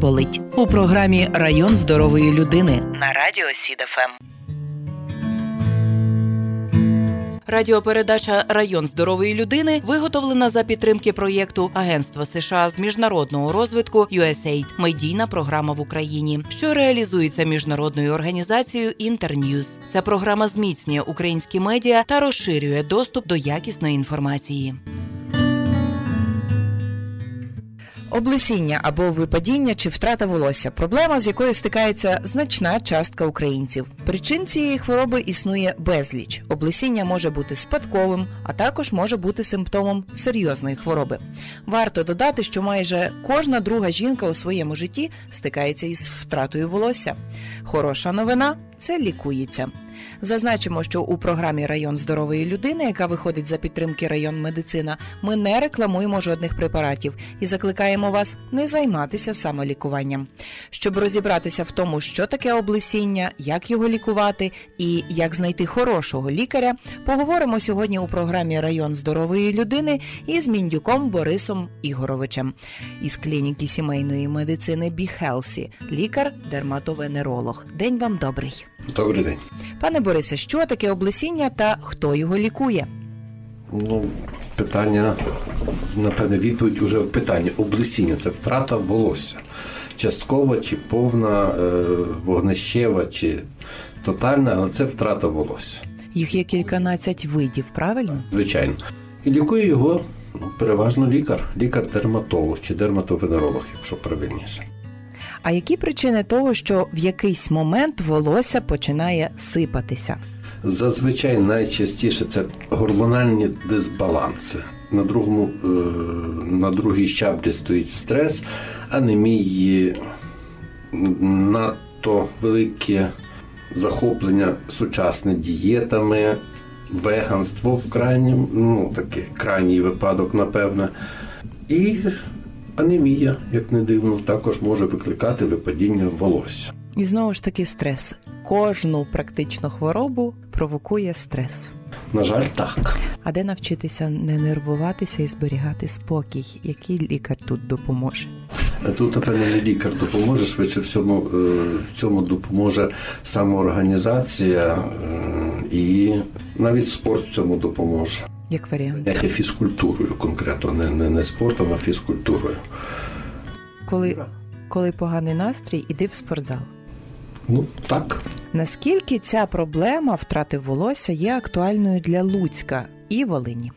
болить у програмі Район здорової людини на радіо СІД FM. Радіопередача Район здорової людини виготовлена за підтримки проєкту Агентства США з міжнародного розвитку USAID – медійна програма в Україні, що реалізується міжнародною організацією Internews. Ця програма зміцнює українські медіа та розширює доступ до якісної інформації. Облесіння або випадіння чи втрата волосся проблема, з якою стикається значна частка українців. Причин цієї хвороби існує безліч. Облесіння може бути спадковим, а також може бути симптомом серйозної хвороби. Варто додати, що майже кожна друга жінка у своєму житті стикається із втратою волосся. Хороша новина це лікується. Зазначимо, що у програмі Район здорової людини, яка виходить за підтримки район медицина, ми не рекламуємо жодних препаратів і закликаємо вас не займатися самолікуванням. Щоб розібратися в тому, що таке облесіння, як його лікувати і як знайти хорошого лікаря, поговоримо сьогодні у програмі Район здорової людини із Міндюком Борисом Ігоровичем із клініки сімейної медицини Біхелсі, лікар-дерматовенеролог. День вам добрий. Добрий день. Пане Борисе, що таке облесіння та хто його лікує? Ну, питання, напевне, відповідь уже в питанні. Облесіння це втрата волосся. Часткова чи повна, е, вогнищева, чи тотальна, але це втрата волосся. Їх є кільканадцять видів, правильно? Звичайно. І лікує його ну, переважно лікар, лікар-дерматолог чи дерматовенеролог, якщо правильніше. А які причини того, що в якийсь момент волосся починає сипатися? Зазвичай найчастіше це гормональні дисбаланси. На другому, е, на другій щаблі стоїть стрес, анемії, надто велике захоплення сучасними дієтами, веганство в крайнім, ну такий крайній випадок, напевне. І анемія, як не дивно, також може викликати випадіння волосся. І знову ж таки стрес. Кожну практично хворобу провокує стрес. На жаль, так. А де навчитися не нервуватися і зберігати спокій? Який лікар тут допоможе? Тут, напевно, не лікар допоможе, швидше всьому е, в цьому допоможе самоорганізація е, і навіть спорт в цьому допоможе. Як варіант? Заняття фізкультурою конкретно, не, не, не спортом, а фізкультурою. Коли, коли поганий настрій, іди в спортзал. Ну, так. Наскільки ця проблема втрати волосся є актуальною для Луцька і Волині?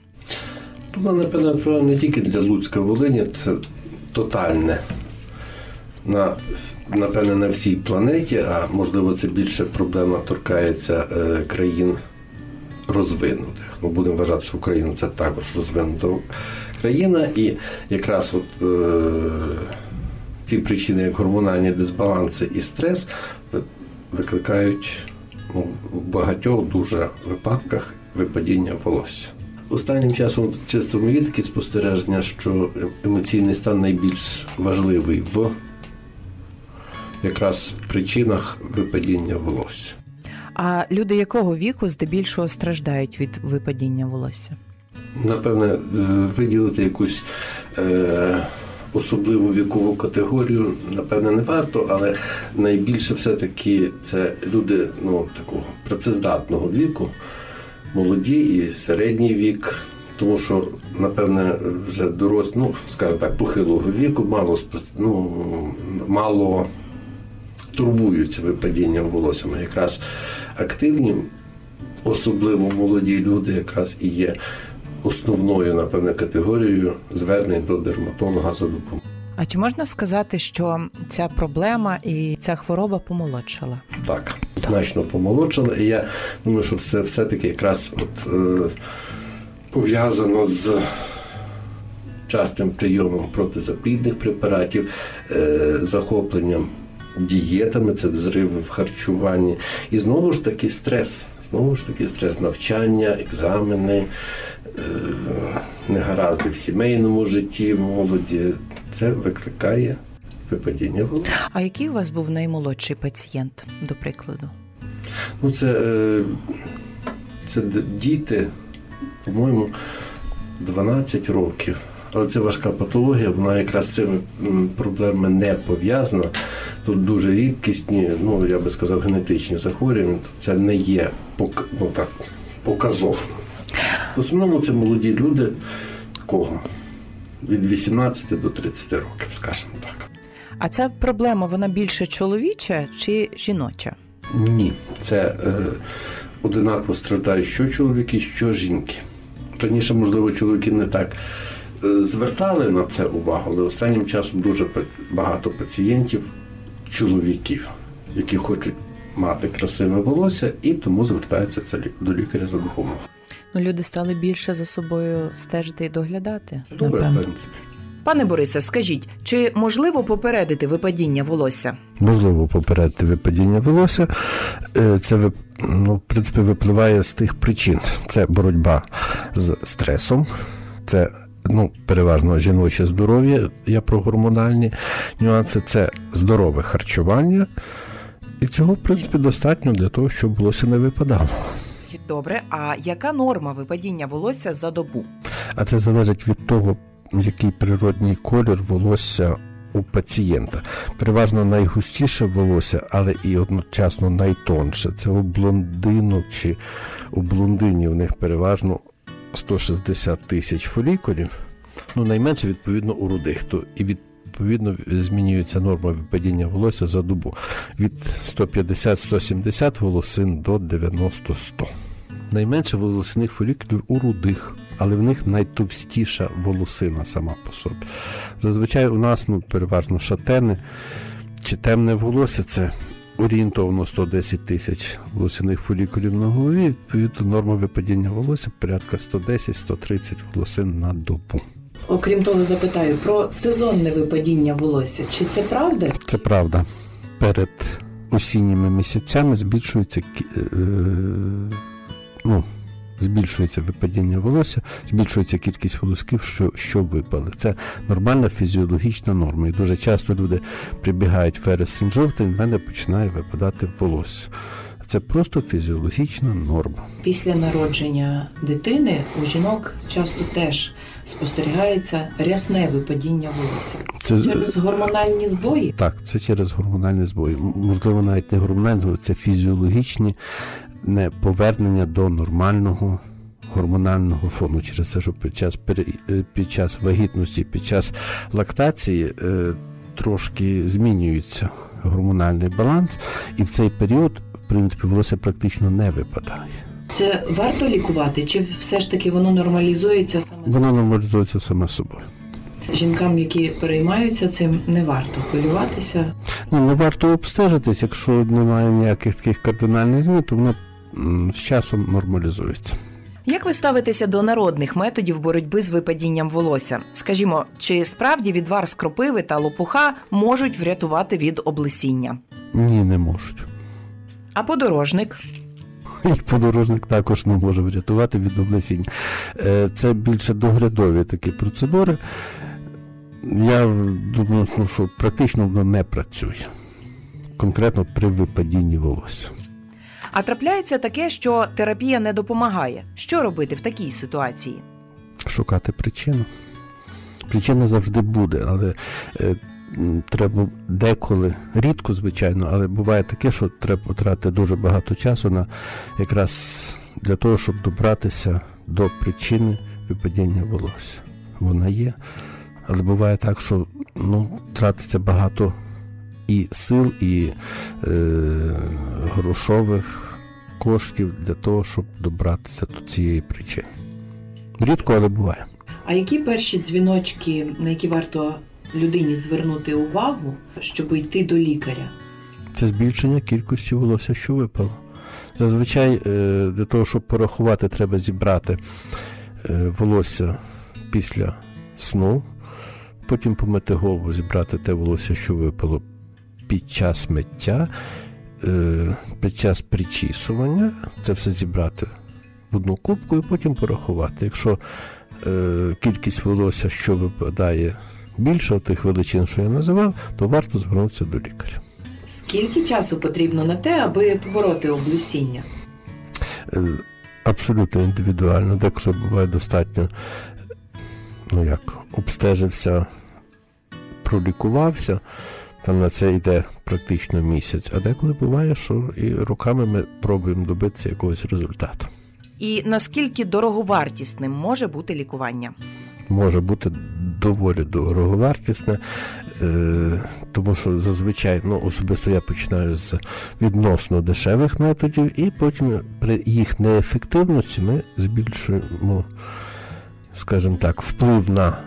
Ну, напевно, не тільки для Луцька Волині, це тотальне. На, напевне, на всій планеті, а можливо, це більше проблема торкається е, країн розвинутих. Ми будемо вважати, що Україна це також розвинута країна, і якраз от е, ці причини, як гормональні дисбаланси і стрес, викликають ну, в багатьох дуже випадках випадіння волосся. Останнім часом чисто мої такі спостереження, що емоційний стан найбільш важливий в якраз причинах випадіння волосся. А люди якого віку здебільшого страждають від випадіння волосся? Напевне, е, виділити якусь е, особливу вікову категорію, напевне, не варто, але найбільше все-таки це люди ну, такого працездатного віку, молоді і середній вік. Тому що, напевне, вже дорослі, ну, скажімо так, похилого віку, мало ну, мало турбуються випадінням волосся. Якраз активні, особливо молоді люди, якраз і є основною, напевне, категорією звернень до дерматолога за допомогою. А чи можна сказати, що ця проблема і ця хвороба помолодшала? Так, значно помолодшала. І я думаю, що це все-таки якраз от, е, пов'язано з частим прийомом протизаплідних препаратів, е, захопленням дієтами, це зриви в харчуванні. І знову ж таки стрес. Знову ж таки стрес, навчання, екзамени, е, негаразди в сімейному житті молоді. Це викликає випадіння волосся. А який у вас був наймолодший пацієнт, до прикладу? Ну, це, е, це діти, по-моєму, 12 років. Але це важка патологія, вона якраз з цими проблемами не пов'язана. Тут дуже рідкісні, ну я би сказав, генетичні захворювання. Це не є пок- ну, так, показово. В основному це молоді люди кого? Від 18 до 30 років, скажімо так. А ця проблема вона більше чоловіча чи жіноча? Ні, це е, одинаково страдають що чоловіки, що жінки. Раніше, можливо, чоловіки не так звертали на це увагу, але останнім часом дуже багато пацієнтів, чоловіків, які хочуть мати красиве волосся і тому звертаються до лікаря за допомогою. Ну, люди стали більше за собою стежити і доглядати. Добре, в принципі. Пане Борисе, скажіть, чи можливо попередити випадіння волосся? Можливо, попередити випадіння волосся. Е, Це ну, в принципі випливає з тих причин. Це боротьба з стресом, це ну, переважно жіноче здоров'я. Я про гормональні нюанси, це здорове харчування. І цього, в принципі, достатньо для того, щоб волосся не випадало. Добре, а яка норма випадіння волосся за добу? А це залежить від того, який природній колір волосся у пацієнта. Переважно найгустіше волосся, але і одночасно найтонше. Це у блондинок чи у блондинів у них переважно 160 тисяч фолікулів. Ну, найменше, відповідно, у рудих. То і відповідно змінюється норма випадіння волосся за добу від 150-170 волосин до 90-100. Найменше волосяних фолікулів у рудих, але в них найтовстіша волосина сама по собі. Зазвичай у нас ну, переважно шатени чи темне волосся це орієнтовно 110 тисяч волосяних фолікулів на голові. Відповідно, норма випадіння волосся порядка 110-130 волосин на добу. Окрім того, запитаю про сезонне випадіння волосся. Чи це правда? Це правда. Перед осінніми місяцями збільшується е, е, ну, збільшується випадіння волосся, збільшується кількість волосків, що, що випали. Це нормальна фізіологічна норма. І дуже часто люди прибігають вересень жовтень, в мене починає випадати волосся. Це просто фізіологічна норма. Після народження дитини у жінок часто теж спостерігається рясне випадіння волосся. Це Через гормональні збої. Так, це через гормональні збої. Можливо, навіть не гормональні збої, це фізіологічні не повернення до нормального гормонального фону. Через те, що під час, е, під час вагітності, під час лактації е, трошки змінюється гормональний баланс, і в цей період, в принципі, волосся практично не випадає. Це варто лікувати, чи все ж таки воно нормалізується саме Воно нормалізується саме собою. жінкам, які переймаються цим, не варто хвилюватися. Ну, не варто обстежитись, якщо немає ніяких таких кардинальних змін, то воно з часом нормалізується. Як ви ставитеся до народних методів боротьби з випадінням волосся? Скажімо, чи справді відвар з кропиви та лопуха можуть врятувати від облесіння? Ні, не можуть. А подорожник? І подорожник також не може врятувати від облесіння. Е, Це більше доглядові такі процедури. Я думаю, що практично воно не працює. Конкретно при випадінні волосся. А трапляється таке, що терапія не допомагає. Що робити в такій ситуації? Шукати причину. Причина завжди буде, але е, треба деколи, рідко, звичайно, але буває таке, що треба потратити дуже багато часу на якраз для того, щоб добратися до причини випадіння волосся. Вона є, але буває так, що ну, тратиться багато і сил, і е, грошових коштів для того, щоб добратися до цієї причини. Рідко, але буває. А які перші дзвіночки, на які варто людині звернути увагу, щоб йти до лікаря? Це збільшення кількості волосся, що випало. Зазвичай е, для того, щоб порахувати, треба зібрати е, волосся після сну, потім помити голову, зібрати те волосся, що випало під час миття, е, під час причісування, це все зібрати в одну кубку і потім порахувати. Якщо е, кількість волосся, що випадає більше тих величин, що я називав, то варто звернутися до лікаря. Скільки часу потрібно на те, аби побороти облесіння? Е, Абсолютно індивідуально, деколи буває достатньо, ну як, обстежився, пролікувався, там на це йде практично місяць, а деколи буває, що і роками ми пробуємо добитися якогось результату. І наскільки дороговартісним може бути лікування? може бути доволі дороговартісне, е, тому що зазвичай ну, особисто я починаю з відносно дешевих методів, і потім при їх неефективності ми збільшуємо, скажімо так, вплив на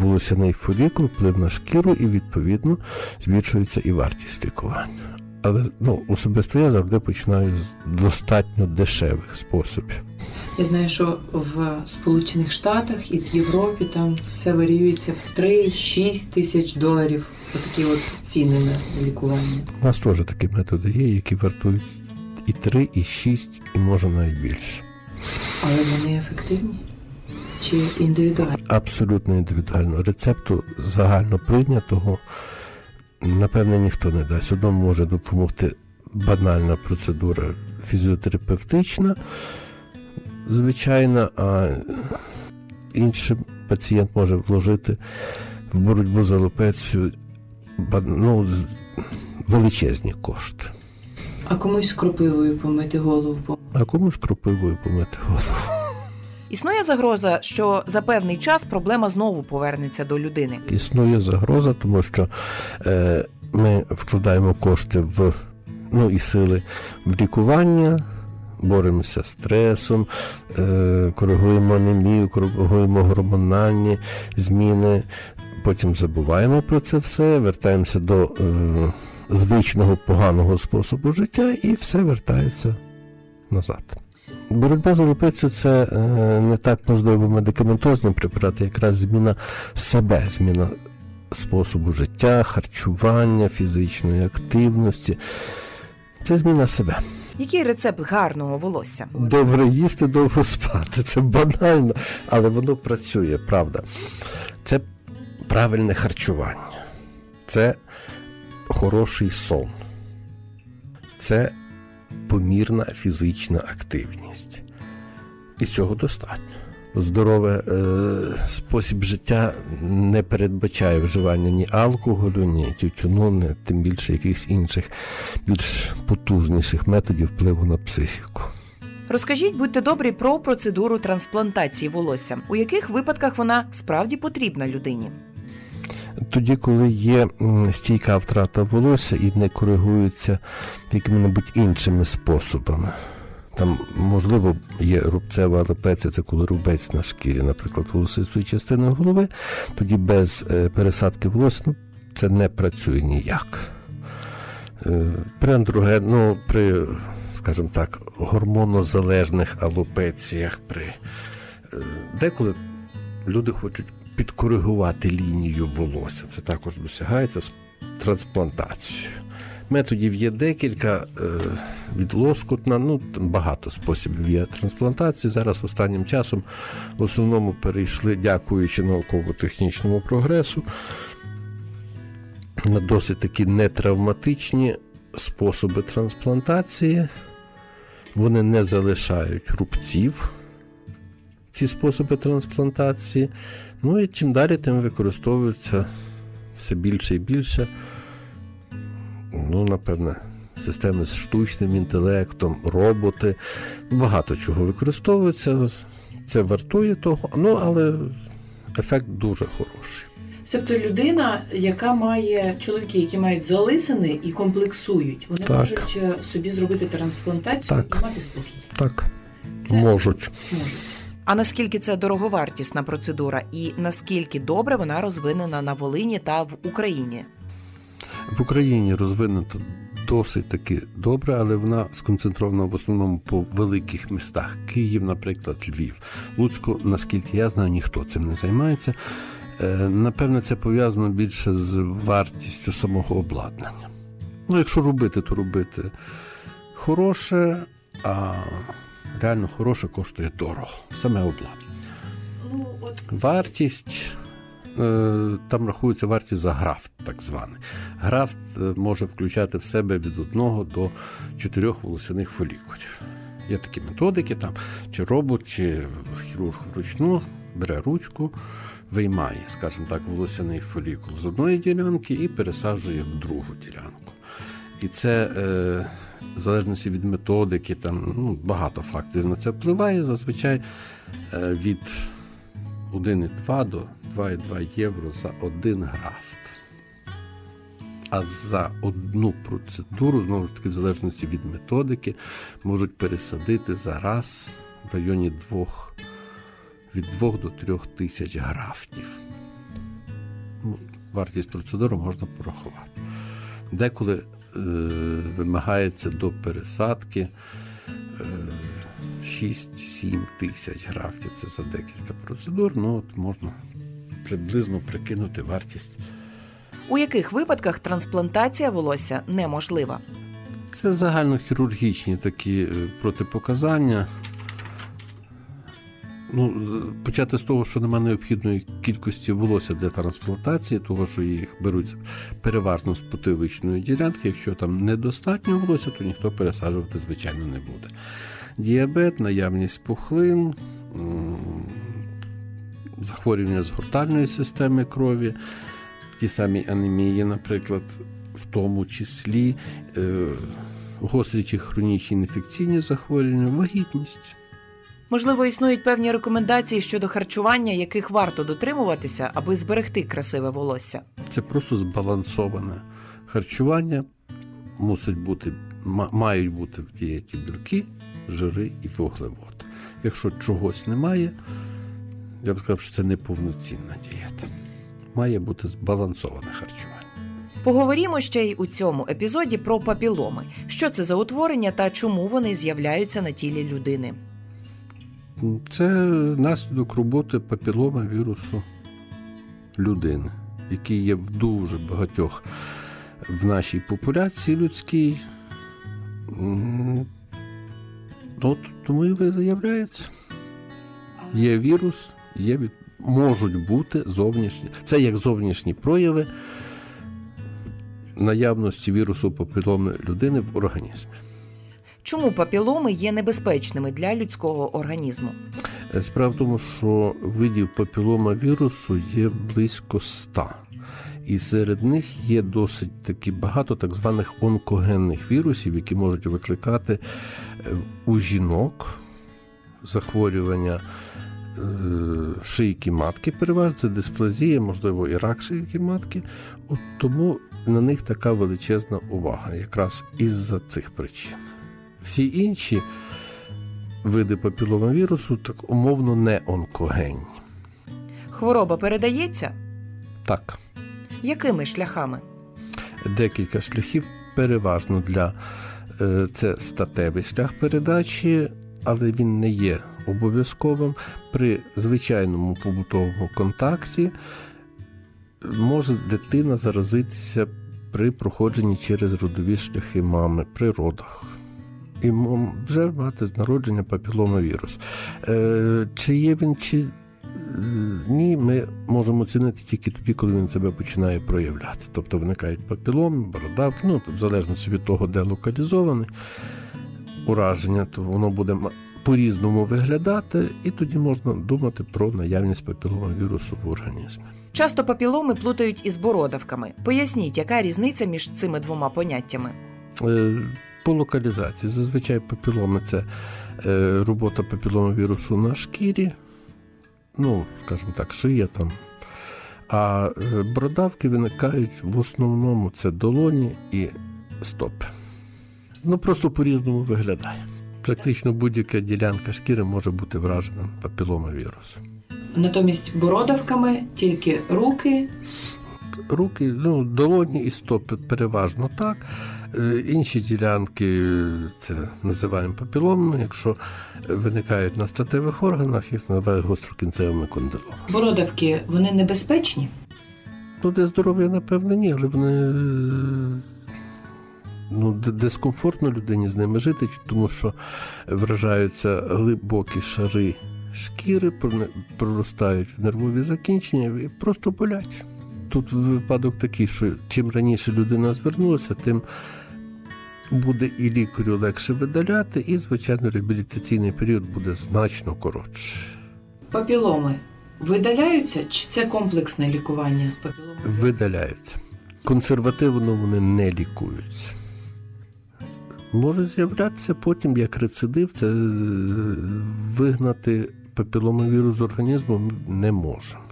волосяний фолікул, вплив на шкіру, і відповідно збільшується і вартість лікування. Але ну, особисто я завжди починаю з достатньо дешевих способів. Я знаю, що в Сполучених Штатах і в Європі там все варіюється в 3-6 тисяч доларів. Отакі от ціни на лікування. У нас теж такі методи є, які вартують і 3, і 6, і може навіть більше. Але вони ефективні чи індивідуальні? Абсолютно індивідуально. Рецепту загально прийнятого, напевне, ніхто не дасть. Одному може допомогти банальна процедура фізіотерапевтична, звичайна, а інший пацієнт може вложити в боротьбу з алопецією ба- ну, величезні кошти. А комусь кропивою помити голову. А комусь кропивою помити голову. Існує загроза, що за певний час проблема знову повернеться до людини. Існує загроза, тому що е, ми вкладаємо кошти в ну і сили в лікування, боремося з стресом, е, коригуємо анемію, коригуємо гормональні зміни. Потім забуваємо про це все, вертаємося до е, звичного поганого способу життя, і все вертається назад. Боротьба з алопецією – це е, не так можливо медикаментозні препарати, якраз зміна себе, зміна способу життя, харчування, фізичної активності. Це зміна себе. Який рецепт гарного волосся? Добре їсти, довго спати. Це банально, але воно працює, правда. Це правильне харчування, це хороший сон, це помірна фізична активність. І цього достатньо. Здоровий е, спосіб життя не передбачає вживання ні алкоголю, ні тютюну, ні тим більше якихось інших більш потужніших методів впливу на психіку. Розкажіть, будьте добрі, про процедуру трансплантації волосся. У яких випадках вона справді потрібна людині? Тоді, коли є стійка втрата волосся і не коригується якими-небудь іншими способами. Там, можливо, є рубцева алопеція, це коли рубець на шкірі, наприклад, волосистої частини голови, тоді без е, пересадки волосся ну, це не працює ніяк. Е, При андроген, ну, при, скажімо так, гормонозалежних алопеціях, при е, деколи люди хочуть підкоригувати лінію волосся. Це також досягається з трансплантацією. Методів є декілька, е, від ну багато способів є трансплантації. Зараз останнім часом в основному перейшли, дякуючи науково-технічному прогресу, на досить такі нетравматичні способи трансплантації. Вони не залишають рубців, ці способи трансплантації. Ну і чим далі, тим використовуються все більше і більше. Ну, напевне, системи з штучним інтелектом, роботи. Багато чого використовується. Це вартує того, ну але ефект дуже хороший. Себто людина, яка має чоловіки, які мають залисини і комплексують, вони Так. можуть е, собі зробити трансплантацію Так. і мати спокій. Так, Це можуть. можуть. А наскільки це дороговартісна процедура, і наскільки добре вона розвинена на Волині та в Україні? В Україні розвинено досить таки добра, але вона сконцентрована в основному по великих містах. Київ, наприклад, Львів. Луцьку, наскільки я знаю, ніхто цим не займається. Е, Напевне, це пов'язано більше з вартістю самого обладнання. Ну, якщо робити, то робити хороше, а реально хороше коштує дорого. Саме обладнання. Ну, Вартість. е, Там рахується вартість за графт, так званий. Графт е, може включати в себе від 1 до 4 волосяних фолікулів. Є такі методики, там, чи робот, чи хірург вручну бере ручку, виймає, скажімо так, волосяний фолікул з одної ділянки і пересаджує в другу ділянку. І це, е, в залежності від методики, там ну, багато факторів на це впливає. Зазвичай е, від 1,2 до 2,2 євро за один графт. А за одну процедуру, знову ж таки, в залежності від методики, можуть пересадити зараз в районі 2, від 2 до 3 тисяч графтів. Ну, вартість процедури можна порахувати. Деколи вимагається до пересадки е, 6-7 тисяч графтів. Це за декілька процедур. Ну, от можна приблизно прикинути вартість. У яких випадках трансплантація волосся неможлива? Це загальнохірургічні такі е, протипоказання. Ну, почати з того, що немає необхідної кількості волосся для трансплантації, того, що їх беруть переважно з потиличної ділянки. Якщо там недостатньо волосся, то ніхто пересаджувати, звичайно, не буде. Діабет, наявність пухлин, захворювання згортальної системи крові, ті самі анемії, наприклад, в тому числі е, гострі чи хронічні інфекційні захворювання, вагітність. Можливо, існують певні рекомендації щодо харчування, яких варто дотримуватися, аби зберегти красиве волосся. Це просто збалансоване харчування. Мусить бути, мають бути в дієті білки, жири і вуглеводи. Якщо чогось немає, я б сказав, що це не повноцінна дієта. Має бути збалансоване харчування. Поговоримо ще й у цьому епізоді про папіломи. Що це за утворення та чому вони з'являються на тілі людини? Це наслідок роботи папілома вірусу людини, який є в дуже багатьох в нашій популяції людській. От тому і виявляється. Є вірус, є від... можуть бути зовнішні. Це як зовнішні прояви наявності вірусу папіломи людини в організмі. Чому папіломи є небезпечними для людського організму? Е, Справа в тому, що видів папілома вірусу є близько ста. І серед них є досить таки багато так званих онкогенних вірусів, які можуть викликати е, у жінок захворювання е, шийки матки, переважно це дисплазія, можливо, і рак шийки матки. От тому на них така величезна увага, якраз із-за цих причин. Всі інші види папіломавірусу так умовно не онкогенні. Хвороба передається? Так, Якими шляхами? декілька шляхів переважно для е, це статевий шлях передачі, але він не є обов'язковим. При звичайному побутовому контакті може дитина заразитися при проходженні через родові шляхи мами при родах. І вже мати з народження папіломавірус. Е, чи є він, чи е, ні, ми можемо оцінити тільки тоді, коли він себе починає проявляти. Тобто виникають папіломи, бородавки, ну, в залежності від того, де локалізоване ураження, то воно буде по-різному виглядати, і тоді можна думати про наявність папіломавірусу в організмі. Часто папіломи плутають із бородавками. Поясніть, яка різниця між цими двома поняттями? Е, По локалізації зазвичай папіломи це е, робота папіломавірусу на шкірі, ну, скажімо так, шия там. А е, бородавки виникають в основному це долоні і стопи. Ну просто по-різному виглядає. Практично будь-яка ділянка шкіри може бути вражена папіломавірусом. Натомість бородавками тільки руки руки, ну, долоні і стопи переважно так. Е, Інші ділянки це називаємо папіломами. Якщо виникають на статевих органах, їх називають гострокінцевими кондиломами. Бородавки, вони небезпечні? Ну, для здоров'я, напевне, ні, але вони е, ну, дискомфортно людині з ними жити, тому що вражаються глибокі шари шкіри, проростають в нервові закінчення і просто болять. Тут випадок такий, що чим раніше людина звернулася, тим буде і лікарю легше видаляти, і, звичайно, реабілітаційний період буде значно коротший. Папіломи видаляються чи це комплексне лікування папіломи? видаляються. Консервативно вони не лікуються. Може з'являтися потім як рецидив, це е, вигнати папіломовірус з організму не можемо.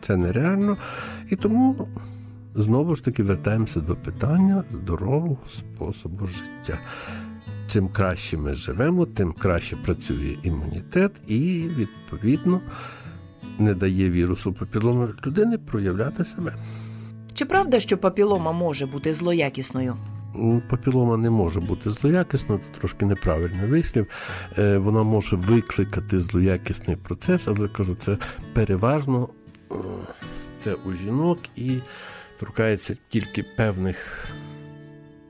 Це нереально. І тому знову ж таки вертаємося до питання здорового способу життя. Чим краще ми живемо, тим краще працює імунітет і, відповідно, не дає вірусу папіломи людини проявляти себе. Чи правда, що папілома може бути злоякісною? Папілома не може бути злоякісною, це трошки неправильний вислів. Е, Вона може викликати злоякісний процес, але кажу, це переважно е, це у жінок і торкається тільки певних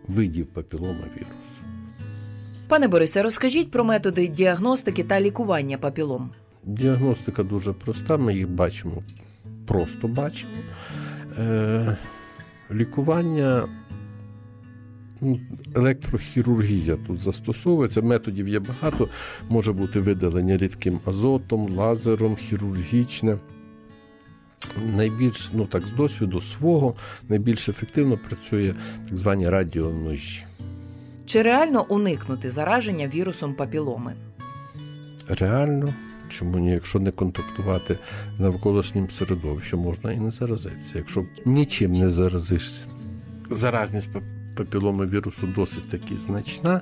видів папілома вірусу. Пане Борисе, розкажіть про методи діагностики та лікування папілом. Діагностика дуже проста, ми їх бачимо, просто бачимо. Е, лікування, ну, електрохірургія тут застосовується. Методів є багато. Може бути видалення рідким азотом, лазером, хірургічне. Найбільш, ну так, з досвіду свого, найбільш ефективно працює так звані радіоножі. Чи реально уникнути зараження вірусом папіломи? Реально, чому ні, якщо не контактувати з навколишнім середовищем, можна і не заразитися, якщо нічим не заразишся. Заразність пап- папіломи вірусу досить таки значна,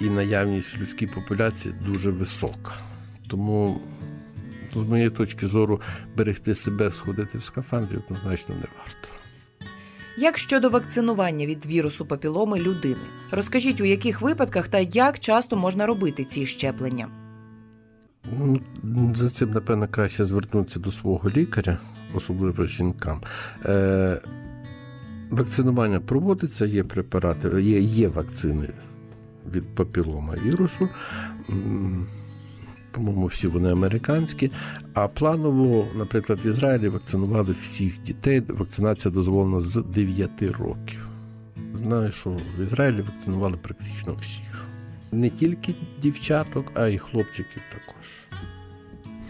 і наявність в людській популяції дуже висока. Тому, з моєї точки зору, берегти себе, сходити в скафандрі однозначно не варто. Як щодо вакцинування від вірусу папіломи людини? Розкажіть, у яких випадках та як часто можна робити ці щеплення? Ну, За цим, напевно, краще звернутися до свого лікаря, особливо жінкам. Е, вакцинування проводиться, є препарати, є, є вакцини від папілома вірусу. По-моєму, всі вони американські. А планово, наприклад, в Ізраїлі вакцинували всіх дітей. Вакцинація дозволена з 9 років. Знаю, що в Ізраїлі вакцинували практично всіх. Не тільки дівчаток, а й хлопчиків також.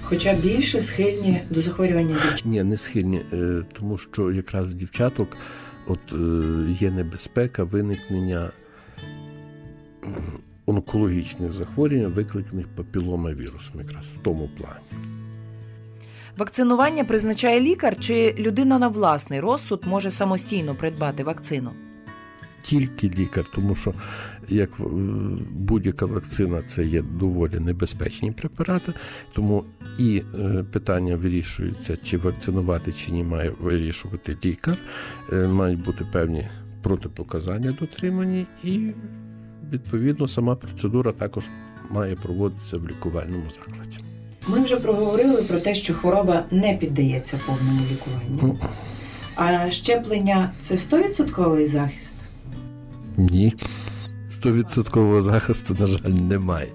Хоча більше схильні до захворювання дівчат. Ні, не схильні, е, тому що якраз в дівчаток от, е, є небезпека виникнення онкологічних захворювань, викликаних папіломавірусом, якраз в тому плані. Вакцинування призначає лікар, чи людина на власний розсуд може самостійно придбати вакцину? Тільки лікар, тому що як е, будь-яка вакцина це є доволі небезпечні препарати, тому і е, питання вирішується, чи вакцинувати, чи ні, має вирішувати лікар. Е, Мають бути певні протипоказання дотримані, і відповідно сама процедура також має проводитися в лікувальному закладі. Ми вже проговорили про те, що хвороба не піддається повному лікуванню. Ну, А щеплення це 100% захист. Ні. 100% захисту, на жаль, немає.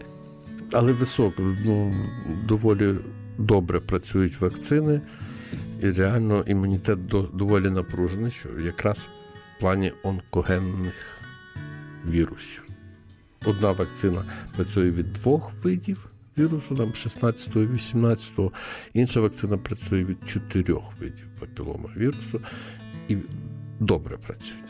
Але високо, ну, доволі добре працюють вакцини, і реально імунітет доволі напружений, що якраз в плані онкогенних вірусів. Одна вакцина працює від двох видів вірусу, там 16 і 18, інша вакцина працює від чотирьох видів папілома вірусу і добре працюють.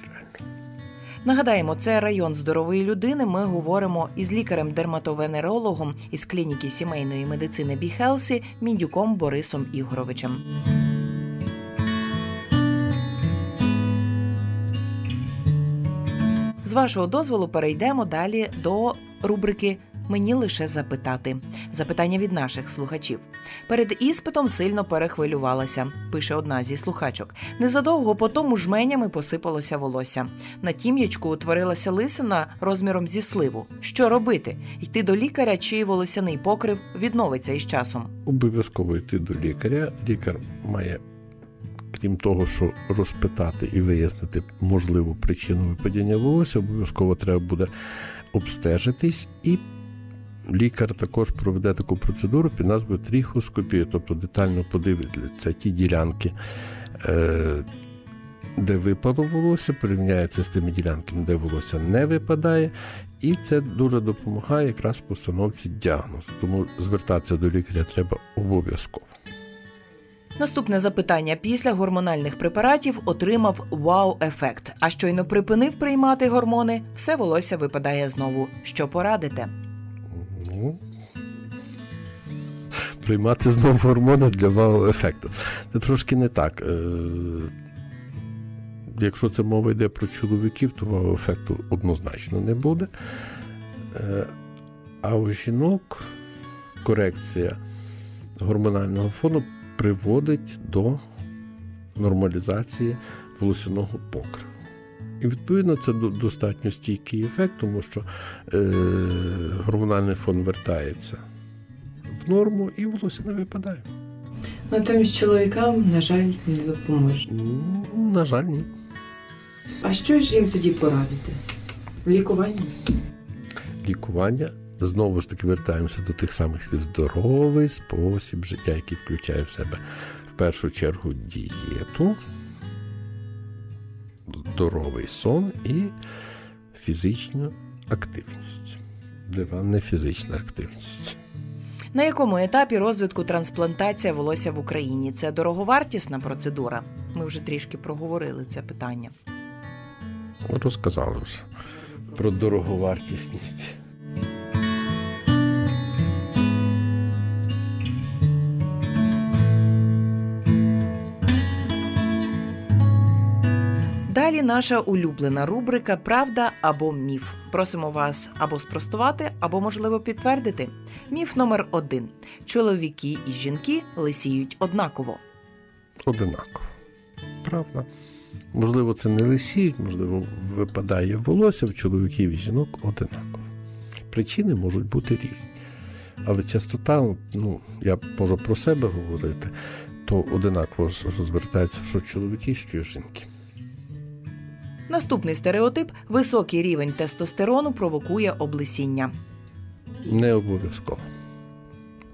Нагадаємо, це район здорової людини. Ми говоримо із лікарем-дерматовенерологом із клініки сімейної медицини Біхелсі Міндюком Борисом Ігоровичем. Вашого дозволу перейдемо далі до рубрики Мені лише запитати. Запитання від наших слухачів. Перед іспитом сильно перехвилювалася, пише одна зі слухачок. Незадовго по тому жменями посипалося волосся. На тім'ячку утворилася лисина розміром зі сливу. Що робити? Йти до лікаря чи волосяний покрив відновиться із часом? Обов'язково йти до лікаря. Лікар має, крім того, що розпитати і вияснити можливу причину випадіння волосся, обов'язково треба буде обстежитись і. Лікар також проведе таку процедуру під назвою тріхоскопія, тобто детально подивиться ті ділянки, е, де випало волосся, порівняється з тими ділянками, де волосся не випадає, і це дуже допомагає якраз постановці діагнозу. Тому звертатися до лікаря треба обов'язково. Наступне запитання: після гормональних препаратів отримав вау-ефект. А щойно припинив приймати гормони, все волосся випадає знову. Що порадите? Ну, приймати знову гормони для вау-ефекту. Це трошки не так. Е, Якщо це мова йде про чоловіків, то вау-ефекту однозначно не буде. Е, А у жінок корекція гормонального фону приводить до нормалізації волосяного покриву. І відповідно це достатньо стійкий ефект, тому що е, гормональний фон вертається в норму і волосся не випадає. Натомість чоловікам, на жаль, не допоможе. Ну, на жаль, ні. А що ж їм тоді порадити? Лікування? Лікування. Знову ж таки вертаємося до тих самих слів здоровий спосіб життя, який включає в себе в першу чергу дієту, здоровий сон і фізичну активність. Дива не фізична активність. На якому етапі розвитку трансплантація волосся в Україні? Це дороговартісна процедура. Ми вже трішки проговорили це питання. Розказали вже про дороговартісність. Далі наша улюблена рубрика Правда або міф. Просимо вас або спростувати, або можливо підтвердити. Міф номер один: чоловіки і жінки лисіють однаково. одинаково. Правда? Можливо, це не лисіють, можливо, випадає волосся в чоловіків і жінок одинаково. Причини можуть бути різні. Але частота, ну, я можу про себе говорити, то одинаково розвертається, що чоловіки, що жінки. Наступний стереотип високий рівень тестостерону провокує облесіння. Не обов'язково.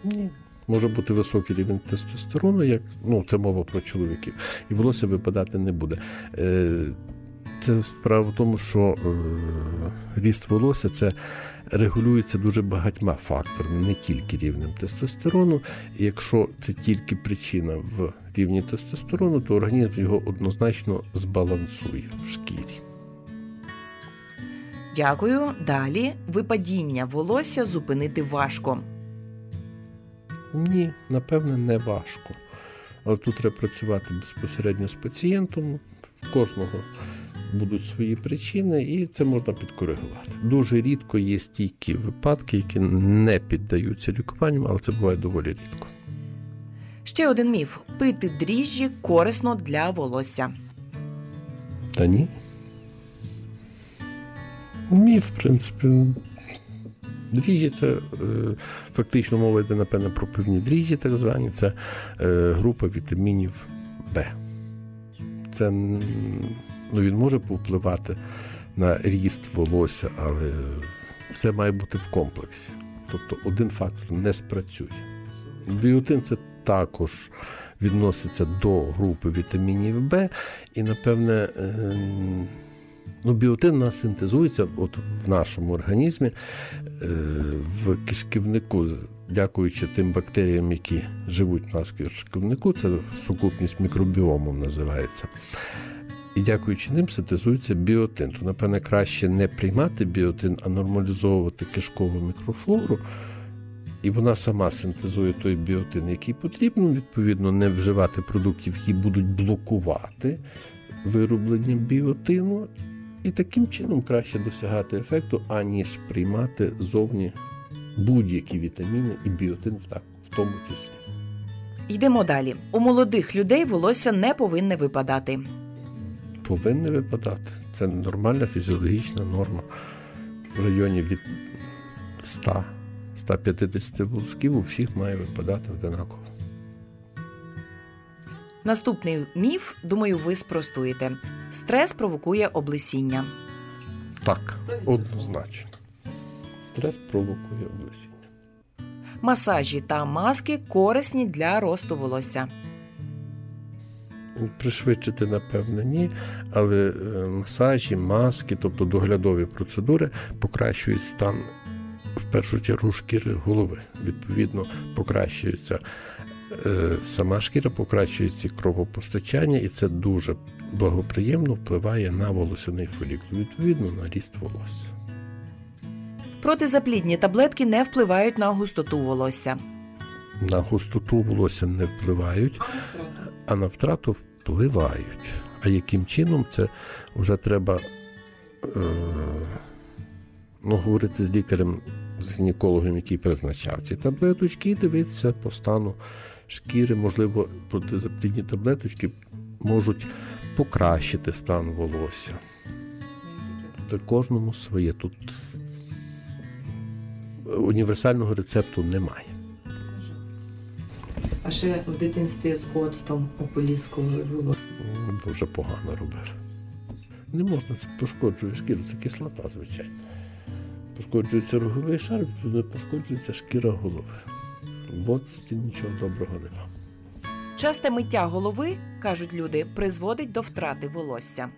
Ні. Може бути високий рівень тестостерону, як ну, це мова про чоловіків, і волосся випадати не буде. Е, Це справа в тому, що е, ріст волосся це регулюється дуже багатьма факторами, не тільки рівнем тестостерону. І якщо це тільки причина в рівні тестостерону, то організм його однозначно збалансує в шкірі. Дякую. Далі випадіння волосся зупинити важко. Ні, напевне, не важко. Але тут треба працювати безпосередньо з пацієнтом. В кожного будуть свої причини, і це можна підкоригувати. Дуже рідко є стійкі випадки, які не піддаються лікуванню, але це буває доволі рідко. Ще один міф: пити дріжджі корисно для волосся. Та ні. Ні, в принципі. Дріжджі це е, фактично мова йде, напевно, про пивні дріжджі, так звані, це е, група вітамінів Б. Це ну, він може повпливати на ріст волосся, але все має бути в комплексі. Тобто один фактор не спрацює. Біотин це також відноситься до групи вітамінів Б, і, напевне, ем, ну, біотин нас синтезується от в нашому організмі е, в кишківнику, дякуючи тим бактеріям, які живуть в нас в кишківнику, це сукупність мікробіому називається. І дякуючи ним синтезується біотин. То, напевне, краще не приймати біотин, а нормалізовувати кишкову мікрофлору. І вона сама синтезує той біотин, який потрібно, відповідно, не вживати продуктів, які будуть блокувати вироблення біотину. І таким чином краще досягати ефекту, аніж приймати зовні будь-які вітаміни і біотин в так- в тому числі. Йдемо далі. У молодих людей волосся не повинне випадати. Повинні випадати. Це нормальна фізіологічна норма. В районі від 100 150 волосків у всіх має випадати одинаково. Наступний міф, думаю, ви спростуєте. Стрес провокує облесіння. Так, однозначно. Стрес провокує облесіння. Масажі та маски корисні для росту волосся. Пришвидшити, напевне, ні, але е, масажі, маски, тобто доглядові процедури, покращують стан в першу чергу шкіри голови. Відповідно, покращується е, сама шкіра, покращується кровопостачання, і це дуже благоприємно впливає на волосяний фолікул, відповідно на ріст волосся. Протизаплідні таблетки не впливають на густоту волосся. На густоту волосся не впливають, а на втрату впливають. А яким чином це вже треба е, ну, говорити з лікарем, з гінекологом, який призначав ці таблеточки, і дивитися по стану шкіри. Можливо, протизаплідні таблеточки можуть покращити стан волосся. Та кожному своє. Тут універсального рецепту немає. А ще в дитинстві з оцтом ополіскували волосся. Ну, Дуже погано робили. Не можна, це пошкоджує шкіру, це кислота, звичайно. Пошкоджується роговий шар, відповідно пошкоджується шкіра голови. В оцті нічого доброго нема. Часте миття голови, кажуть люди, призводить до втрати волосся.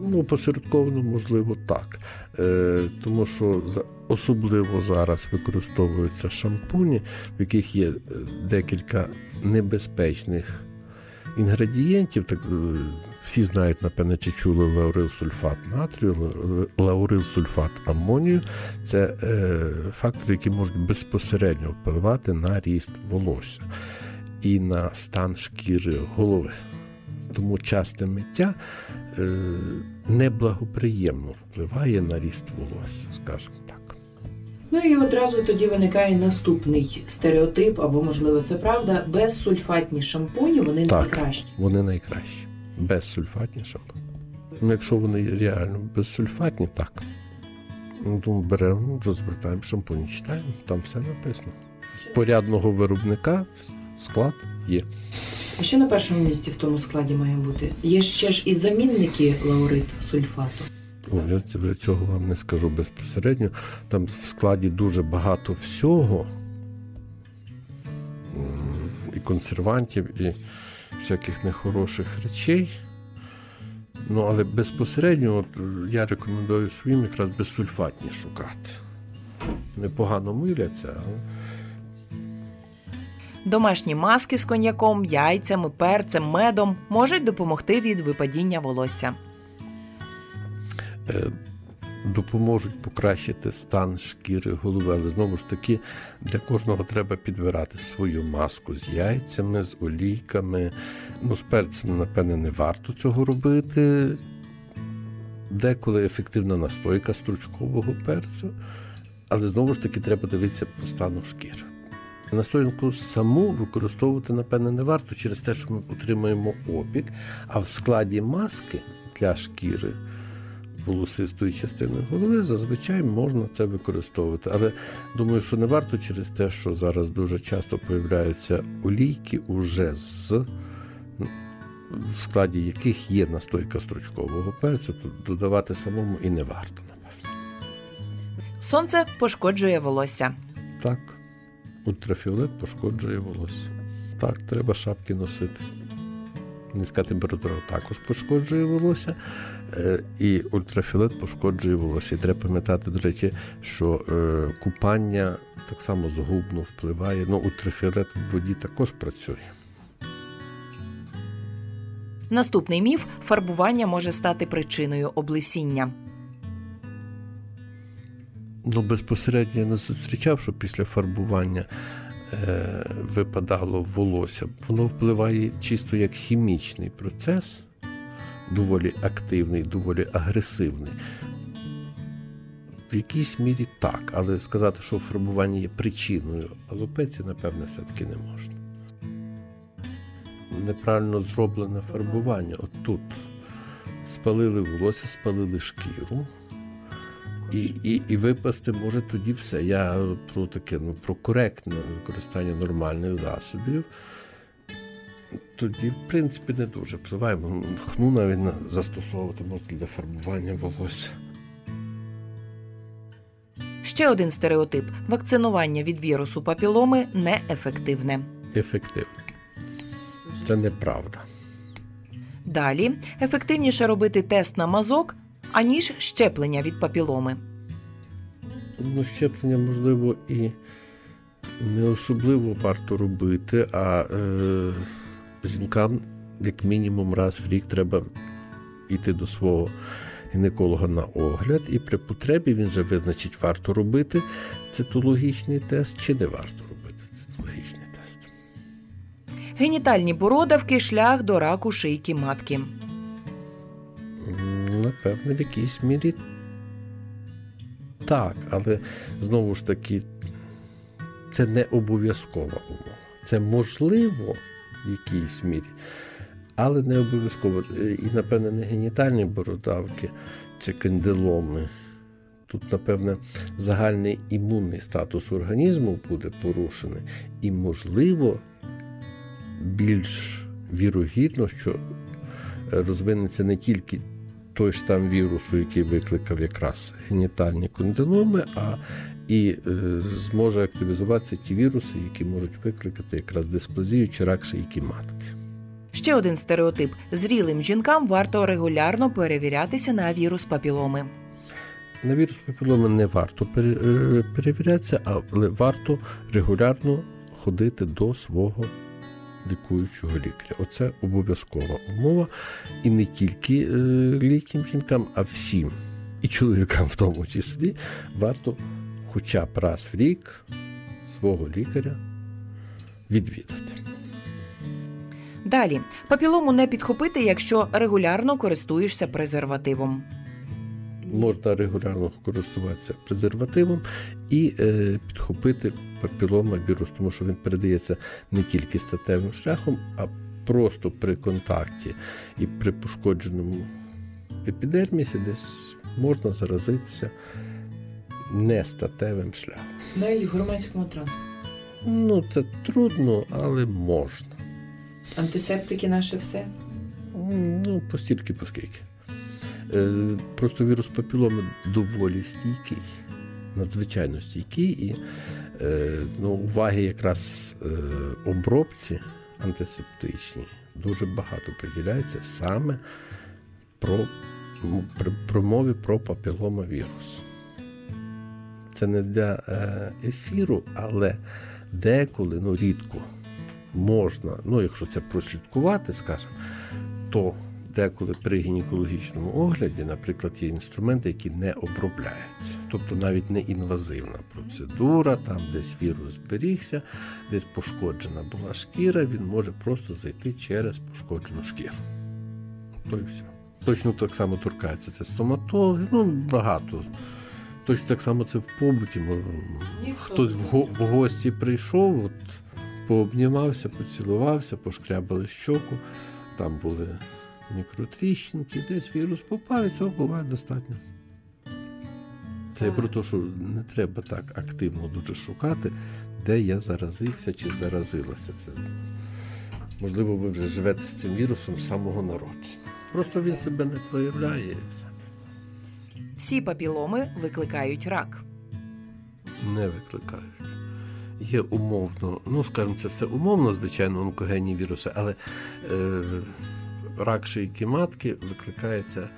Ну, посередковано, можливо, так. Е, тому що за, особливо зараз використовуються шампуні, в яких є е, декілька небезпечних інгредієнтів. Так, е, всі знають, напевне, чи чули лаурилсульфат натрію, ла- лаурилсульфат амонію. Це е, фактори, які можуть безпосередньо впливати на ріст волосся і на стан шкіри голови. Тому часте миття е, неблагоприємно впливає на ріст волосся, скажімо так. Ну і одразу тоді виникає наступний стереотип, або можливо це правда. Безсульфатні шампуні вони Так. найкращі. Вони найкращі. Безсульфатні шампуні. Ну, якщо вони реально безсульфатні, так. Ну, тому беремо, розвертаємо шампунь, читаємо, там все написано. Порядного виробника склад є. А що на першому місці в тому складі має бути? Є ще ж і замінники лаурит сульфату. О, я вже цього вам не скажу безпосередньо. Там в складі дуже багато всього. І консервантів, і всяких нехороших речей. Ну, але безпосередньо от, я рекомендую своїм якраз безсульфатні шукати. Непогано миляться, але Домашні маски з коньяком, яйцями, перцем, медом можуть допомогти від випадіння волосся. е, допоможуть покращити стан шкіри голови. Але знову ж таки, для кожного треба підбирати свою маску з яйцями, з олійками. Ну, з перцем, напевне, не варто цього робити. Деколи ефективна настойка стручкового перцю, але знову ж таки треба дивитися по стану шкіри. Настоянку саму використовувати, напевне, не варто через те, що ми отримаємо опік, а в складі маски для шкіри волосистої частини голови, зазвичай можна це використовувати. Але думаю, що не варто через те, що зараз дуже часто появляються олійки уже з в складі яких є настойка стручкового перцю, то додавати самому і не варто, напевно. Сонце пошкоджує волосся. Так, ультрафіолет пошкоджує волосся. Так, треба шапки носити. Низька температура також пошкоджує волосся, е, і ультрафіолет пошкоджує волосся. І треба пам'ятати, до речі, що е, купання так само згубно впливає. Ну, ультрафіолет в воді також працює. Наступний міф фарбування може стати причиною облесіння. Ну, безпосередньо я не зустрічав, що після фарбування випадало волосся. Воно впливає чисто як хімічний процес, доволі активний, доволі агресивний. В якійсь мірі так, але сказати, що фарбування є причиною алопеції, напевне, все-таки не можна. Неправильно зроблене фарбування. От тут спалили волосся, спалили шкіру. І, і, і випасти може тоді все. Я про таке, ну, про коректне використання нормальних засобів. Тоді, в принципі, не дуже впливає, бо хну навіть на- застосовувати можна для фарбування волосся. Ще один стереотип: вакцинування від вірусу папіломи неефективне. Ефективно. Це неправда. Далі ефективніше робити тест на мазок, аніж щеплення від папіломи. Ну, щеплення, можливо, і не особливо варто робити, а е, жінкам, як мінімум, раз в рік треба йти до свого гінеколога на огляд, і при потребі він вже визначить, варто робити цитологічний тест чи не варто робити цитологічний тест. Генітальні бородавки шлях до раку шийки матки. Напевне, в якійсь мірі так, але знову ж таки, це не обов'язкова умова. Це можливо в якійсь мірі, але не обов'язково. Е, І, напевне, не генітальні бородавки чи кандиломи. Тут, напевне, загальний імунний статус організму буде порушений, і, можливо, більш вірогідно, що розвинеться не тільки той штам вірусу, який викликав якраз генітальні кондиломи, а і е, зможе активізуватися ті віруси, які можуть викликати якраз дисплазію чи рак шийки матки. Ще один стереотип: зрілим жінкам варто регулярно перевірятися на вірус папіломи. На вірус папіломи не варто е, перевірятися, але варто регулярно ходити до свого лікуючого лікаря. Оце обов'язкова умова. І не тільки е, літнім жінкам, а всім, і чоловікам в тому числі, варто хоча б раз в рік свого лікаря відвідати. Далі папілому не підхопити, якщо регулярно користуєшся презервативом. Можна регулярно користуватися презервативом і е, підхопити папілома вірус, тому що він передається не тільки статевим шляхом, а просто при контакті і при пошкодженому епідермісі десь можна заразитися нестатевим шляхом. Навіть в громадському транспорті. Ну, це трудно, але можна. Антисептики наше все. Ну, постільки, поскільки. Е, Просто вірус папіломи доволі стійкий, надзвичайно стійкий, і е, ну, уваги якраз е, обробці антисептичній дуже багато приділяється саме про, промові про папіломавірус. Це не для ефіру, але деколи, ну рідко можна, ну якщо це прослідкувати, скажімо, то деколи при гінекологічному огляді, наприклад, є інструменти, які не обробляються. Тобто навіть не інвазивна процедура, там десь вірус зберігся, десь пошкоджена була шкіра, він може просто зайти через пошкоджену шкіру. То і все. Точно так само торкається це стоматологи, ну багато. Точно так само це в побуті. Хтось в, го- в гості прийшов, от, пообнімався, поцілувався, пошкрябали щоку, там були мікротріщинки, десь вірус попав, і цього буває достатньо. Це я про те, що не треба так активно дуже шукати, де я заразився чи заразилася. Це, можливо, ви вже живете з цим вірусом з самого народження. Просто він себе не проявляє і все. Всі папіломи викликають рак. Не викликають. Є умовно, ну скажімо, це все умовно, звичайно, онкогенні віруси, але е, рак шийки матки викликається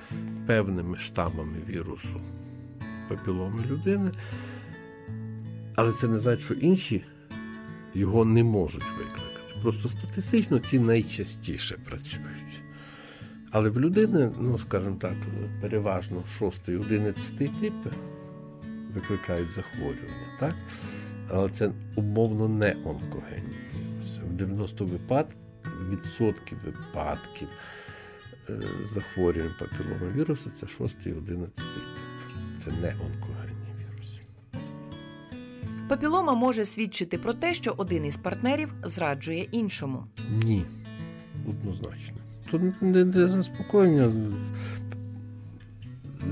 певними штамами вірусу папіломи людини. Але це не значить, що інші його не можуть викликати. Просто статистично ці найчастіше працюють. Але в людини, ну скажімо так, переважно 6-11 типи викликають захворювання, так? Але це умовно не онкогенні віруси. В 90 випад... відсотків випадків е, захворювань папіломовірусу це 6 і 11 тип. Це не онкогенні Папілома може свідчити про те, що один із партнерів зраджує іншому. Ні, однозначно. Тут не для заспокоєння. е,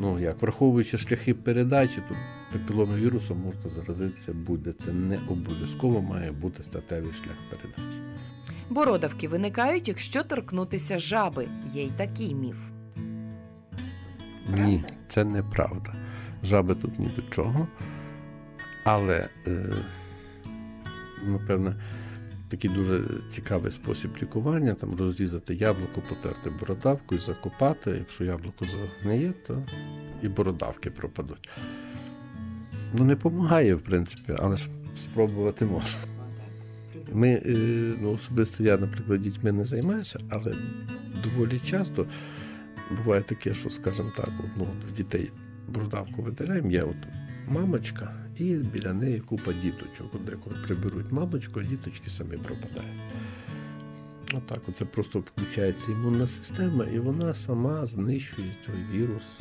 Ну, як враховуючи шляхи передачі, то папіломовірусом можна заразитися буде. Це не обов'язково має бути статевий шлях передачі. Бородавки виникають, якщо торкнутися жаби. Є й такий міф. Ні, це неправда. Жаби тут ні до чого. Але, е, напевне, такий дуже цікавий спосіб лікування, там розрізати яблуко, потерти бородавкою, закопати. Якщо яблуко загниє, то і бородавки пропадуть. Ну, не допомагає, в принципі, але ж спробувати можна. Ми, е, ну, особисто я, наприклад, дітьми не займаюся, але доволі часто буває таке, що, скажімо так, ну, в дітей бородавку видаляємо, є от мамочка, і біля неї купа діточок. Деколи приберуть мамочку, а діточки самі пропадають. Отак, оце просто включається імунна система, і вона сама знищує той вірус.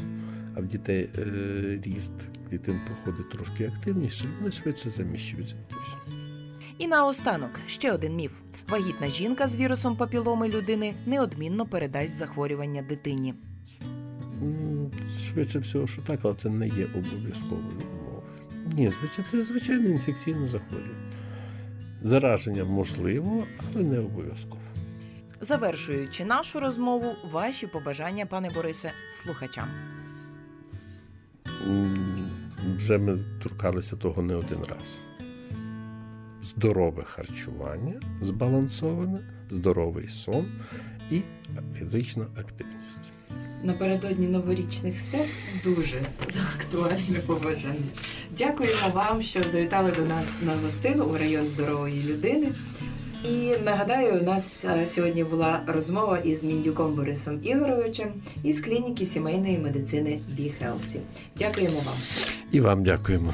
А в дітей е, ріст клітин проходить трошки активніше, вони швидше заміщуються. І наостанок ще один міф: вагітна жінка з вірусом папіломи людини неодмінно передасть захворювання дитині. Швидше всього, що так, але це не є обов'язковою умовою. Ні, звичайно, це звичайне інфекційне захворювання. Зараження можливо, але не обов'язково. Завершуючи нашу розмову, ваші побажання, пане Борисе, слухачам. Вже ми торкалися того не один раз. Здорове харчування, збалансоване, здоровий сон і фізична активність. Напередодні новорічних свят дуже актуальне побажання. Дякуємо вам, що завітали до нас на гостину у район здорової людини. І нагадаю, у нас е, сьогодні була розмова із Міндюком Борисом Ігоровичем із клініки сімейної медицини Be Healthy. Дякуємо вам. І вам дякуємо.